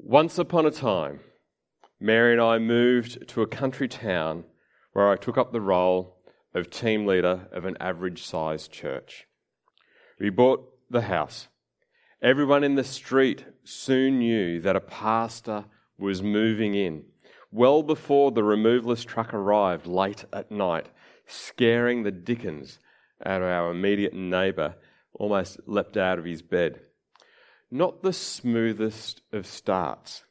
Once upon a time, Mary and I moved to a country town where I took up the role of team leader of an average sized church. We bought the house. Everyone in the street soon knew that a pastor was moving in, well before the removalist truck arrived late at night, scaring the dickens out of our immediate neighbour, almost leapt out of his bed. Not the smoothest of starts.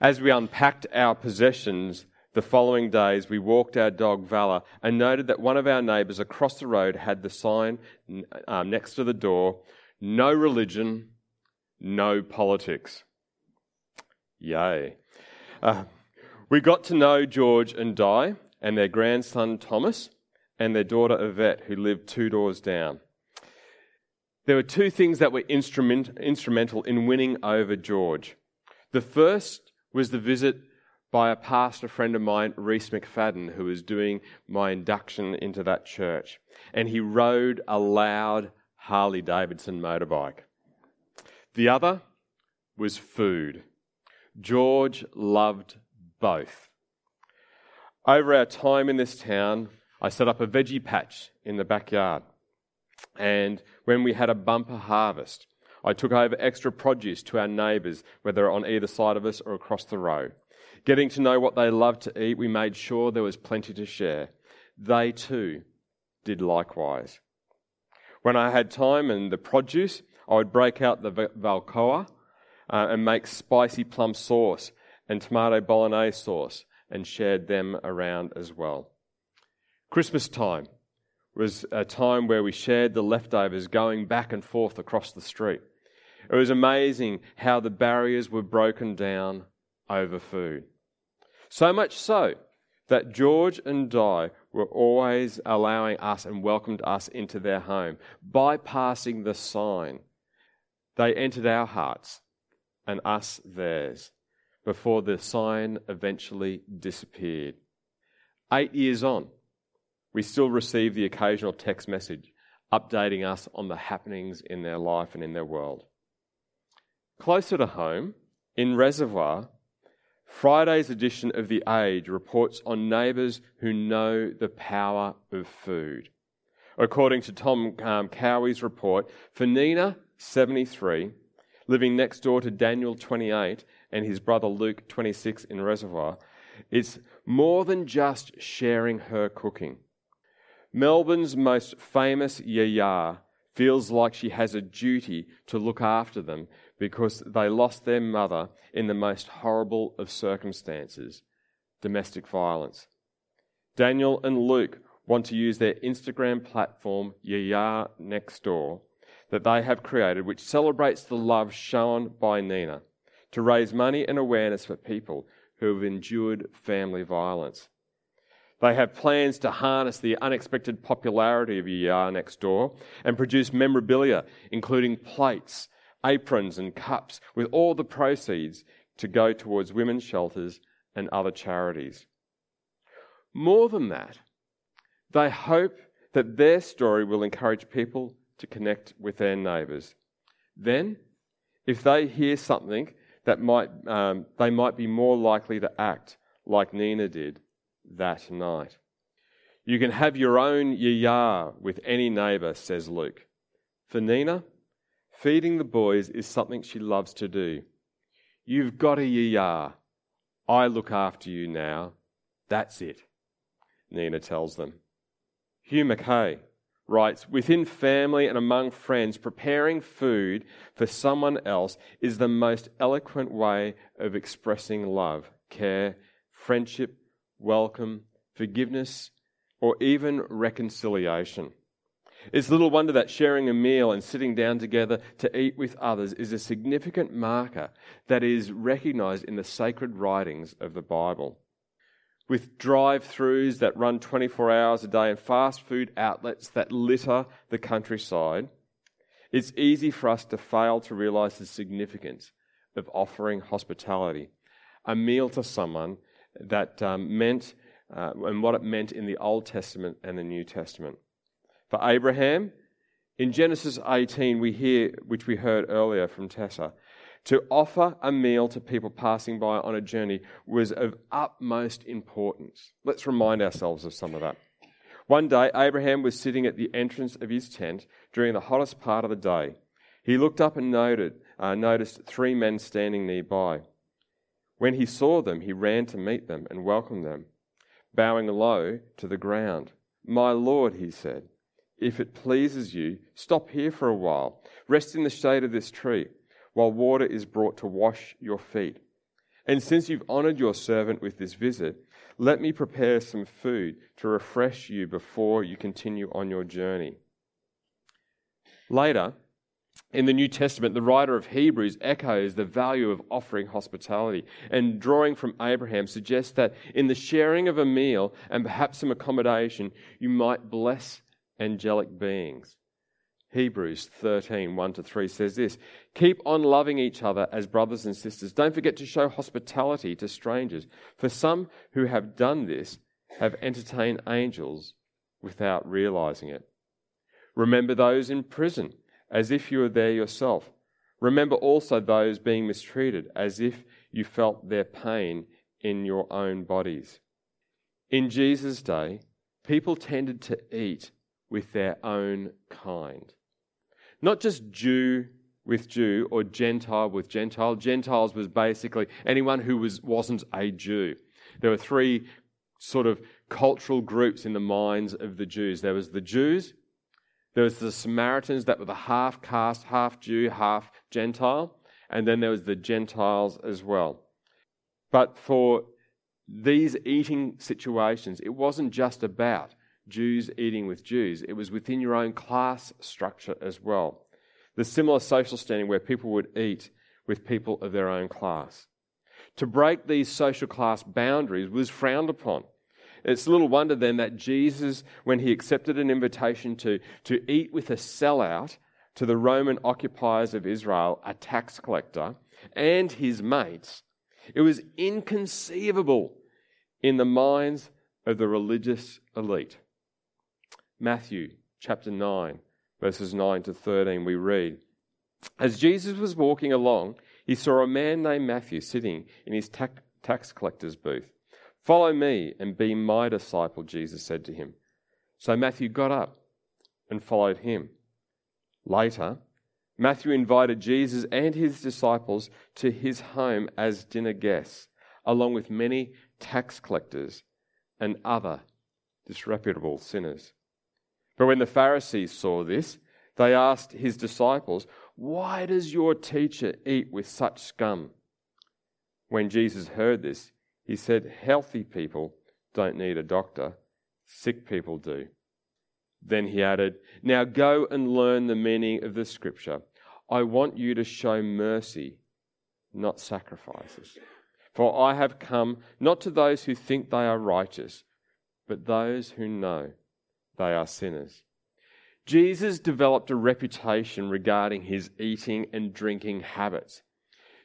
As we unpacked our possessions the following days, we walked our dog Valor and noted that one of our neighbours across the road had the sign um, next to the door no religion, no politics. Yay. Uh, we got to know George and Di and their grandson Thomas and their daughter Yvette, who lived two doors down. There were two things that were instrument, instrumental in winning over George. The first was the visit by a pastor friend of mine, Reese McFadden, who was doing my induction into that church. And he rode a loud Harley Davidson motorbike. The other was food. George loved both. Over our time in this town, I set up a veggie patch in the backyard. And when we had a bumper harvest, I took over extra produce to our neighbours, whether on either side of us or across the road. Getting to know what they loved to eat, we made sure there was plenty to share. They too did likewise. When I had time and the produce, I would break out the Vacola uh, and make spicy plum sauce and tomato bolognese sauce and shared them around as well. Christmas time was a time where we shared the leftovers going back and forth across the street. It was amazing how the barriers were broken down over food. So much so that George and Di were always allowing us and welcomed us into their home, bypassing the sign. They entered our hearts and us theirs before the sign eventually disappeared. Eight years on, we still receive the occasional text message updating us on the happenings in their life and in their world. Closer to home, in Reservoir, Friday's edition of The Age reports on neighbours who know the power of food. According to Tom um, Cowie's report, for Nina, 73, living next door to Daniel, 28, and his brother Luke, 26, in Reservoir, it's more than just sharing her cooking. Melbourne's most famous yaya feels like she has a duty to look after them because they lost their mother in the most horrible of circumstances domestic violence. Daniel and Luke want to use their Instagram platform, Yiayia Next Door, that they have created, which celebrates the love shown by Nina, to raise money and awareness for people who have endured family violence. They have plans to harness the unexpected popularity of Yiayia Next Door and produce memorabilia, including plates aprons and cups, with all the proceeds to go towards women's shelters and other charities. More than that, they hope that their story will encourage people to connect with their neighbours. Then, if they hear something that might, um, they might be more likely to act like Nina did that night. You can have your own yaya with any neighbour, says Luke. For Nina, Feeding the boys is something she loves to do. You've got a yaya. I look after you now. That's it, Nina tells them. Hugh Mackay writes Within family and among friends, preparing food for someone else is the most eloquent way of expressing love, care, friendship, welcome, forgiveness, or even reconciliation. It's little wonder that sharing a meal and sitting down together to eat with others is a significant marker that is recognized in the sacred writings of the Bible. With drive throughs that run 24 hours a day and fast food outlets that litter the countryside, it's easy for us to fail to realize the significance of offering hospitality, a meal to someone that um, meant uh, and what it meant in the Old Testament and the New Testament for Abraham. In Genesis 18, we hear, which we heard earlier from Tessa, To offer a meal to people passing by on a journey was of utmost importance. Let's remind ourselves of some of that. One day, Abraham was sitting at the entrance of his tent during the hottest part of the day. He looked up and noted, uh, noticed three men standing nearby. When he saw them, he ran to meet them and welcomed them, bowing low to the ground. My Lord, he said, if it pleases you, stop here for a while. Rest in the shade of this tree while water is brought to wash your feet. And since you've honored your servant with this visit, let me prepare some food to refresh you before you continue on your journey. Later, in the New Testament, the writer of Hebrews echoes the value of offering hospitality and drawing from Abraham suggests that in the sharing of a meal and perhaps some accommodation, you might bless angelic beings. Hebrews 13, 1 to 3 says this Keep on loving each other as brothers and sisters. Don't forget to show hospitality to strangers, for some who have done this have entertained angels without realizing it. Remember those in prison as if you were there yourself. Remember also those being mistreated as if you felt their pain in your own bodies. In Jesus' day, people tended to eat with their own kind. Not just Jew with Jew or Gentile with Gentile. Gentiles was basically anyone who was, wasn't a Jew. There were three sort of cultural groups in the minds of the Jews. There was the Jews, there was the Samaritans that were the half caste, half Jew, half Gentile, and then there was the Gentiles as well. But for these eating situations, it wasn't just about Jews eating with Jews, it was within your own class structure as well. The similar social standing where people would eat with people of their own class. To break these social class boundaries was frowned upon. It's little wonder then that Jesus, when he accepted an invitation to, to eat with a sellout to the Roman occupiers of Israel, a tax collector, and his mates, it was inconceivable in the minds of the religious elite. Matthew chapter 9, verses 9 to 13, we read As Jesus was walking along, he saw a man named Matthew sitting in his tax collector's booth. Follow me and be my disciple, Jesus said to him. So Matthew got up and followed him. Later, Matthew invited Jesus and his disciples to his home as dinner guests, along with many tax collectors and other disreputable sinners. But when the Pharisees saw this, they asked his disciples, Why does your teacher eat with such scum? When Jesus heard this, he said, Healthy people don't need a doctor, sick people do. Then he added, Now go and learn the meaning of the scripture. I want you to show mercy, not sacrifices. For I have come not to those who think they are righteous, but those who know they are sinners. Jesus developed a reputation regarding his eating and drinking habits.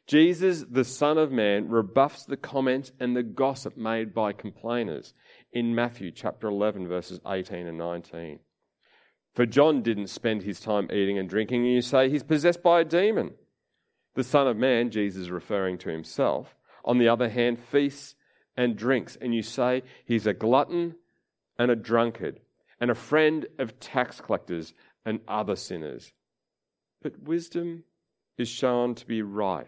Jesus, the Son of Man, rebuffs the comments and the gossip made by complainers in Matthew chapter 11, verses 18 and 19. For John didn't spend his time eating and drinking, and you say he's possessed by a demon. The Son of Man, Jesus referring to himself, on the other hand, feasts and drinks, and you say he's a glutton and a drunkard, and a friend of tax collectors and other sinners. But wisdom is shown to be right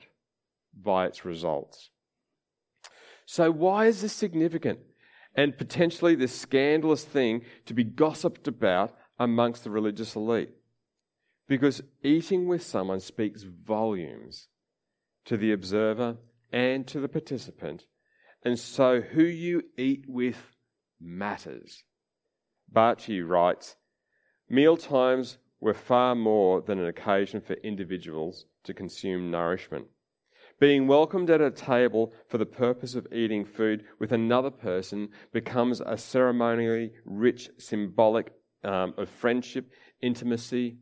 by its results. So, why is this significant and potentially this scandalous thing to be gossiped about amongst the religious elite? Because eating with someone speaks volumes to the observer and to the participant, and so who you eat with matters. He writes, meal times were far more than an occasion for individuals to consume nourishment. Being welcomed at a table for the purpose of eating food with another person becomes a ceremonially rich symbolic um, of friendship, intimacy,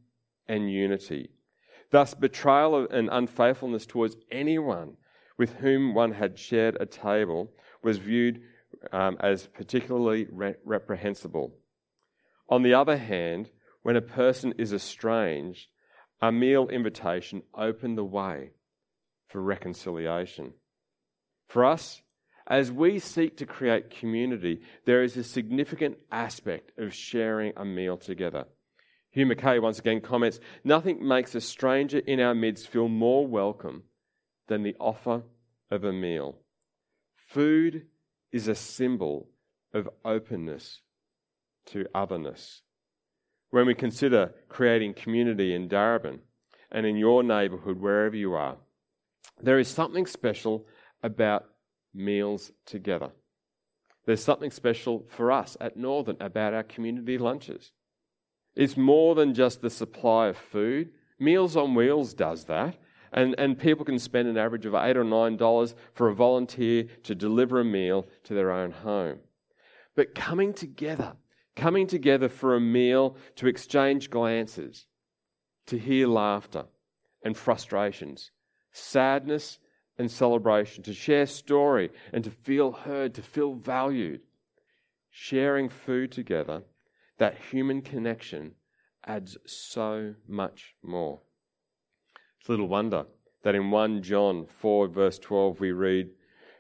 and unity. Thus, betrayal and unfaithfulness towards anyone with whom one had shared a table was viewed um, as particularly re- reprehensible. On the other hand, when a person is estranged, a meal invitation opened the way for reconciliation. For us, as we seek to create community, there is a significant aspect of sharing a meal together. Hugh Mackay once again comments Nothing makes a stranger in our midst feel more welcome than the offer of a meal. Food is a symbol of openness to otherness. When we consider creating community in Darebin and in your neighbourhood, wherever you are, there is something special about meals together. There's something special for us at Northern about our community lunches. It's more than just the supply of food. Meals on Wheels does that. And, and people can spend an average of eight or nine dollars for a volunteer to deliver a meal to their own home. But coming together, coming together for a meal to exchange glances, to hear laughter and frustrations, sadness and celebration, to share story and to feel heard, to feel valued. Sharing food together, that human connection adds so much more. It's little wonder that in 1 John 4, verse 12, we read,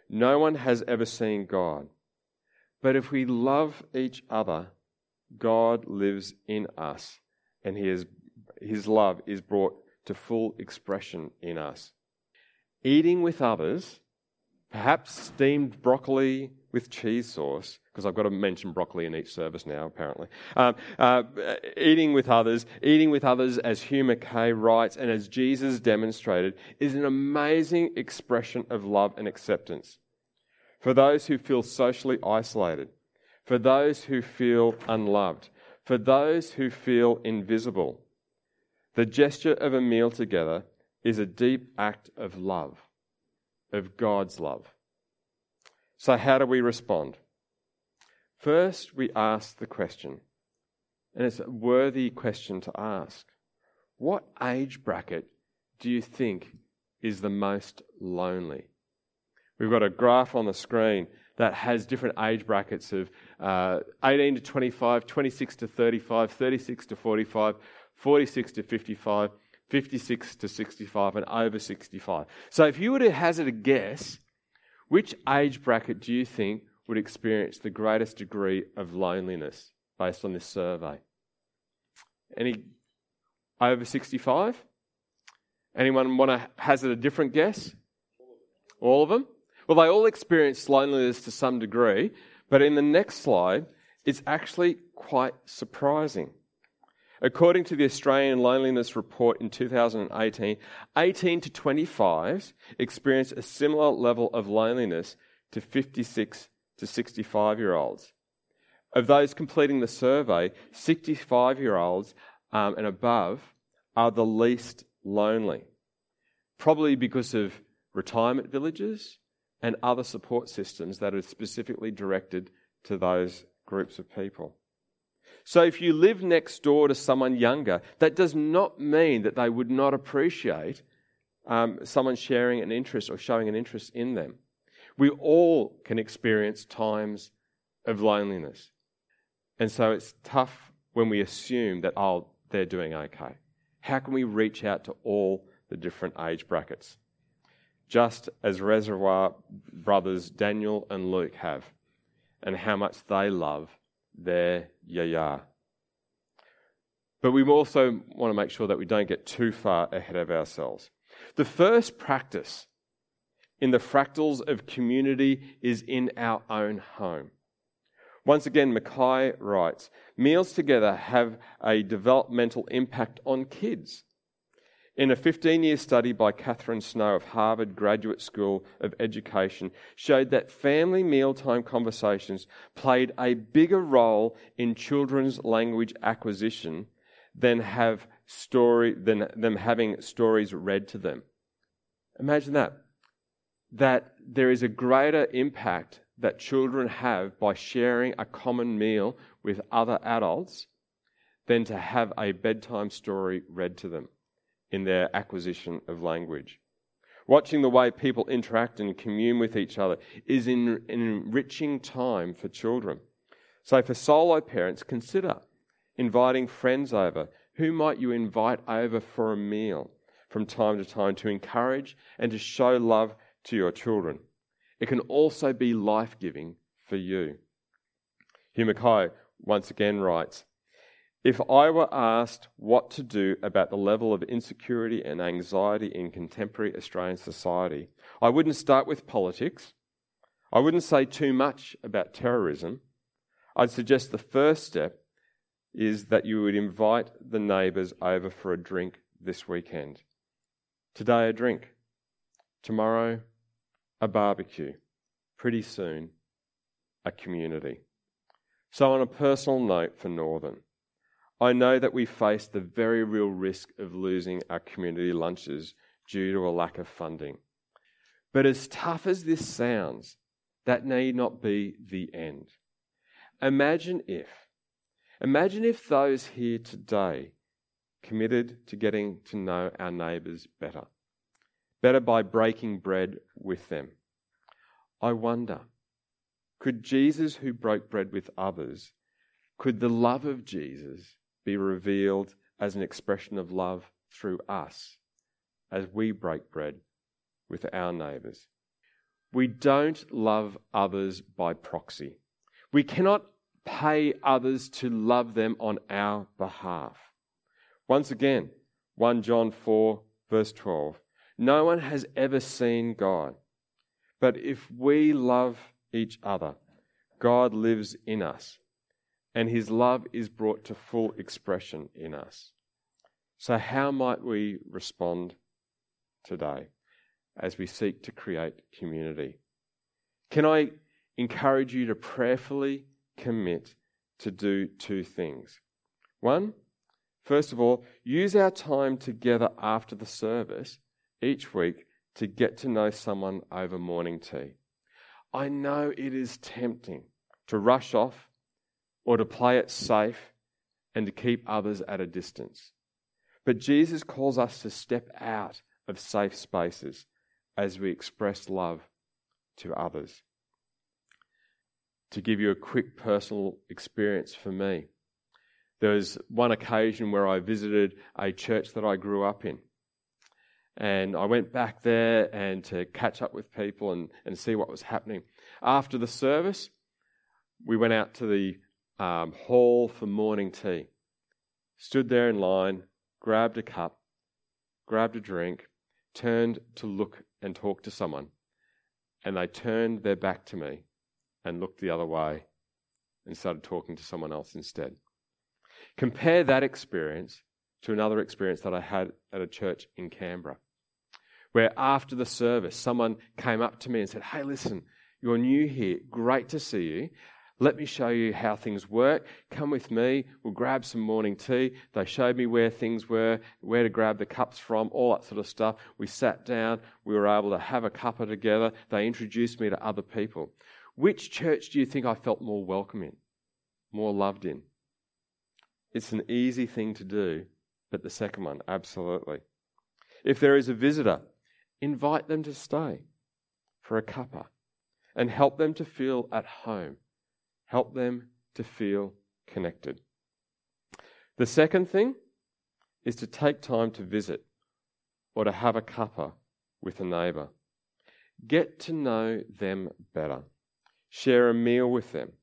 No one has ever seen God, but if we love each other, God lives in us, and he is, his love is brought to full expression in us eating with others, perhaps steamed broccoli with cheese sauce, because I've got to mention broccoli in each service now, apparently. Um, uh, eating with others, eating with others, as Hugh Mackay writes and as Jesus demonstrated, is an amazing expression of love and acceptance. For those who feel socially isolated, for those who feel unloved, for those who feel invisible, the gesture of a meal together is a deep act of love, of God's love. So, how do we respond? First, we ask the question, and it's a worthy question to ask. What age bracket do you think is the most lonely? We've got a graph on the screen that has different age brackets of uh, 18 to 25, 26 to 35, 36 to 45, 46 to 55, 56 to 65 and over 65. So if you were to hazard a guess, which age bracket do you think would experience the greatest degree of loneliness based on this survey? Any over 65? Anyone want to hazard a different guess? All of them? Well, they all experience loneliness to some degree, but in the next slide, it's actually quite surprising. According to the Australian Loneliness Report in 2018, 18 to 25s experience a similar level of loneliness to 56 to 65 year olds. Of those completing the survey, 65 year olds um, and above are the least lonely, probably because of retirement villages and other support systems that are specifically directed to those groups of people. So if you live next door to someone younger, that does not mean that they would not appreciate um, someone sharing an interest or showing an interest in them. We all can experience times of loneliness. And so it's tough when we assume that, oh, they're doing okay. How can we reach out to all the different age brackets? Just as Reservoir brothers Daniel and Luke have, and how much they love their yaya. But we also want to make sure that we don't get too far ahead of ourselves. The first practice in the fractals of community is in our own home. Once again, Mackay writes Meals together have a developmental impact on kids. In a 15 year study by Catherine Snow of Harvard Graduate School of Education, showed that family mealtime conversations played a bigger role in children's language acquisition than have story than them having stories read to them. Imagine that. That there is a greater impact that children have by sharing a common meal with other adults than to have a bedtime story read to them in their acquisition of language. Watching the way people interact and commune with each other is an enriching time for children. So, for solo parents, consider inviting friends over. Who might you invite over for a meal? from time to time to encourage and to show love to your children. It can also be life giving for you. Hugh Mackay once again writes If I were asked what to do about the level of insecurity and anxiety in contemporary Australian society, I wouldn't start with politics. I wouldn't say too much about terrorism. I'd suggest the first step is that you would invite the neighbours over for a drink this weekend. Today, a drink. Tomorrow, a barbecue. Pretty soon, a community. So, on a personal note for Northern, I know that we face the very real risk of losing our community lunches due to a lack of funding. But as tough as this sounds, that need not be the end. Imagine if, imagine if those here today committed to getting to know our neighbours better, better by breaking bread with them. I wonder, could Jesus, who broke bread with others, could the love of Jesus be revealed as an expression of love through us as we break bread with our neighbours? We don't love others by proxy. We cannot pay others to love them on our behalf. Once again, 1 John 4, verse 12. No one has ever seen God. But if we love each other, God lives in us, and his love is brought to full expression in us. So, how might we respond today as we seek to create community? Can I encourage you to prayerfully commit to do two things? One, first of all, use our time together after the service each week to get to know someone over morning tea. I know it is tempting to rush off or to play it safe and to keep others at a distance. But Jesus calls us to step out of safe spaces as we express love to others. To give you a quick personal experience for me, there was one occasion where I visited a church that I grew up in. And I went back there and to catch up with people and, and see what was happening. After the service, we went out to the um, hall for morning tea. Stood there in line, grabbed a cup, grabbed a drink, turned to look and talk to someone. And they turned their back to me and looked the other way and started talking to someone else instead. Compare that experience to another experience that I had at a church in Canberra where after the service, someone came up to me and said, Hey, listen, you're new here. Great to see you. Let me show you how things work. Come with me. We'll grab some morning tea. They showed me where things were, where to grab the cups from, all that sort of stuff. We sat down. We were able to have a cuppa together. They introduced me to other people. Which church do you think I felt more welcome in, more loved in? It's an easy thing to do, but the second one, absolutely. If there is a visitor invite them to stay for a cuppa and help them to feel at home. Help them to feel connected. The second thing is to take time to visit or to have a cuppa with a neighbour. Get to know them better. Share a meal with them.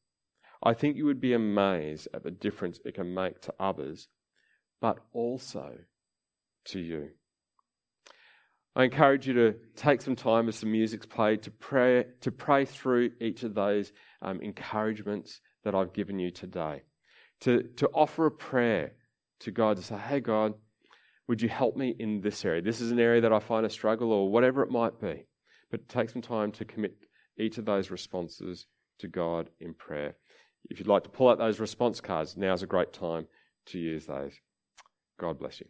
I think you would be amazed at the difference it can make to others, but also to you. I encourage you to take some time as the music's played to pray, to pray through each of those um, encouragements that I've given you today. To, to offer a prayer to God to say, hey, God, would you help me in this area? This is an area that I find a struggle or whatever it might be. But take some time to commit each of those responses to God in prayer. If you'd like to pull out those response cards, now's a great time to use those. God bless you.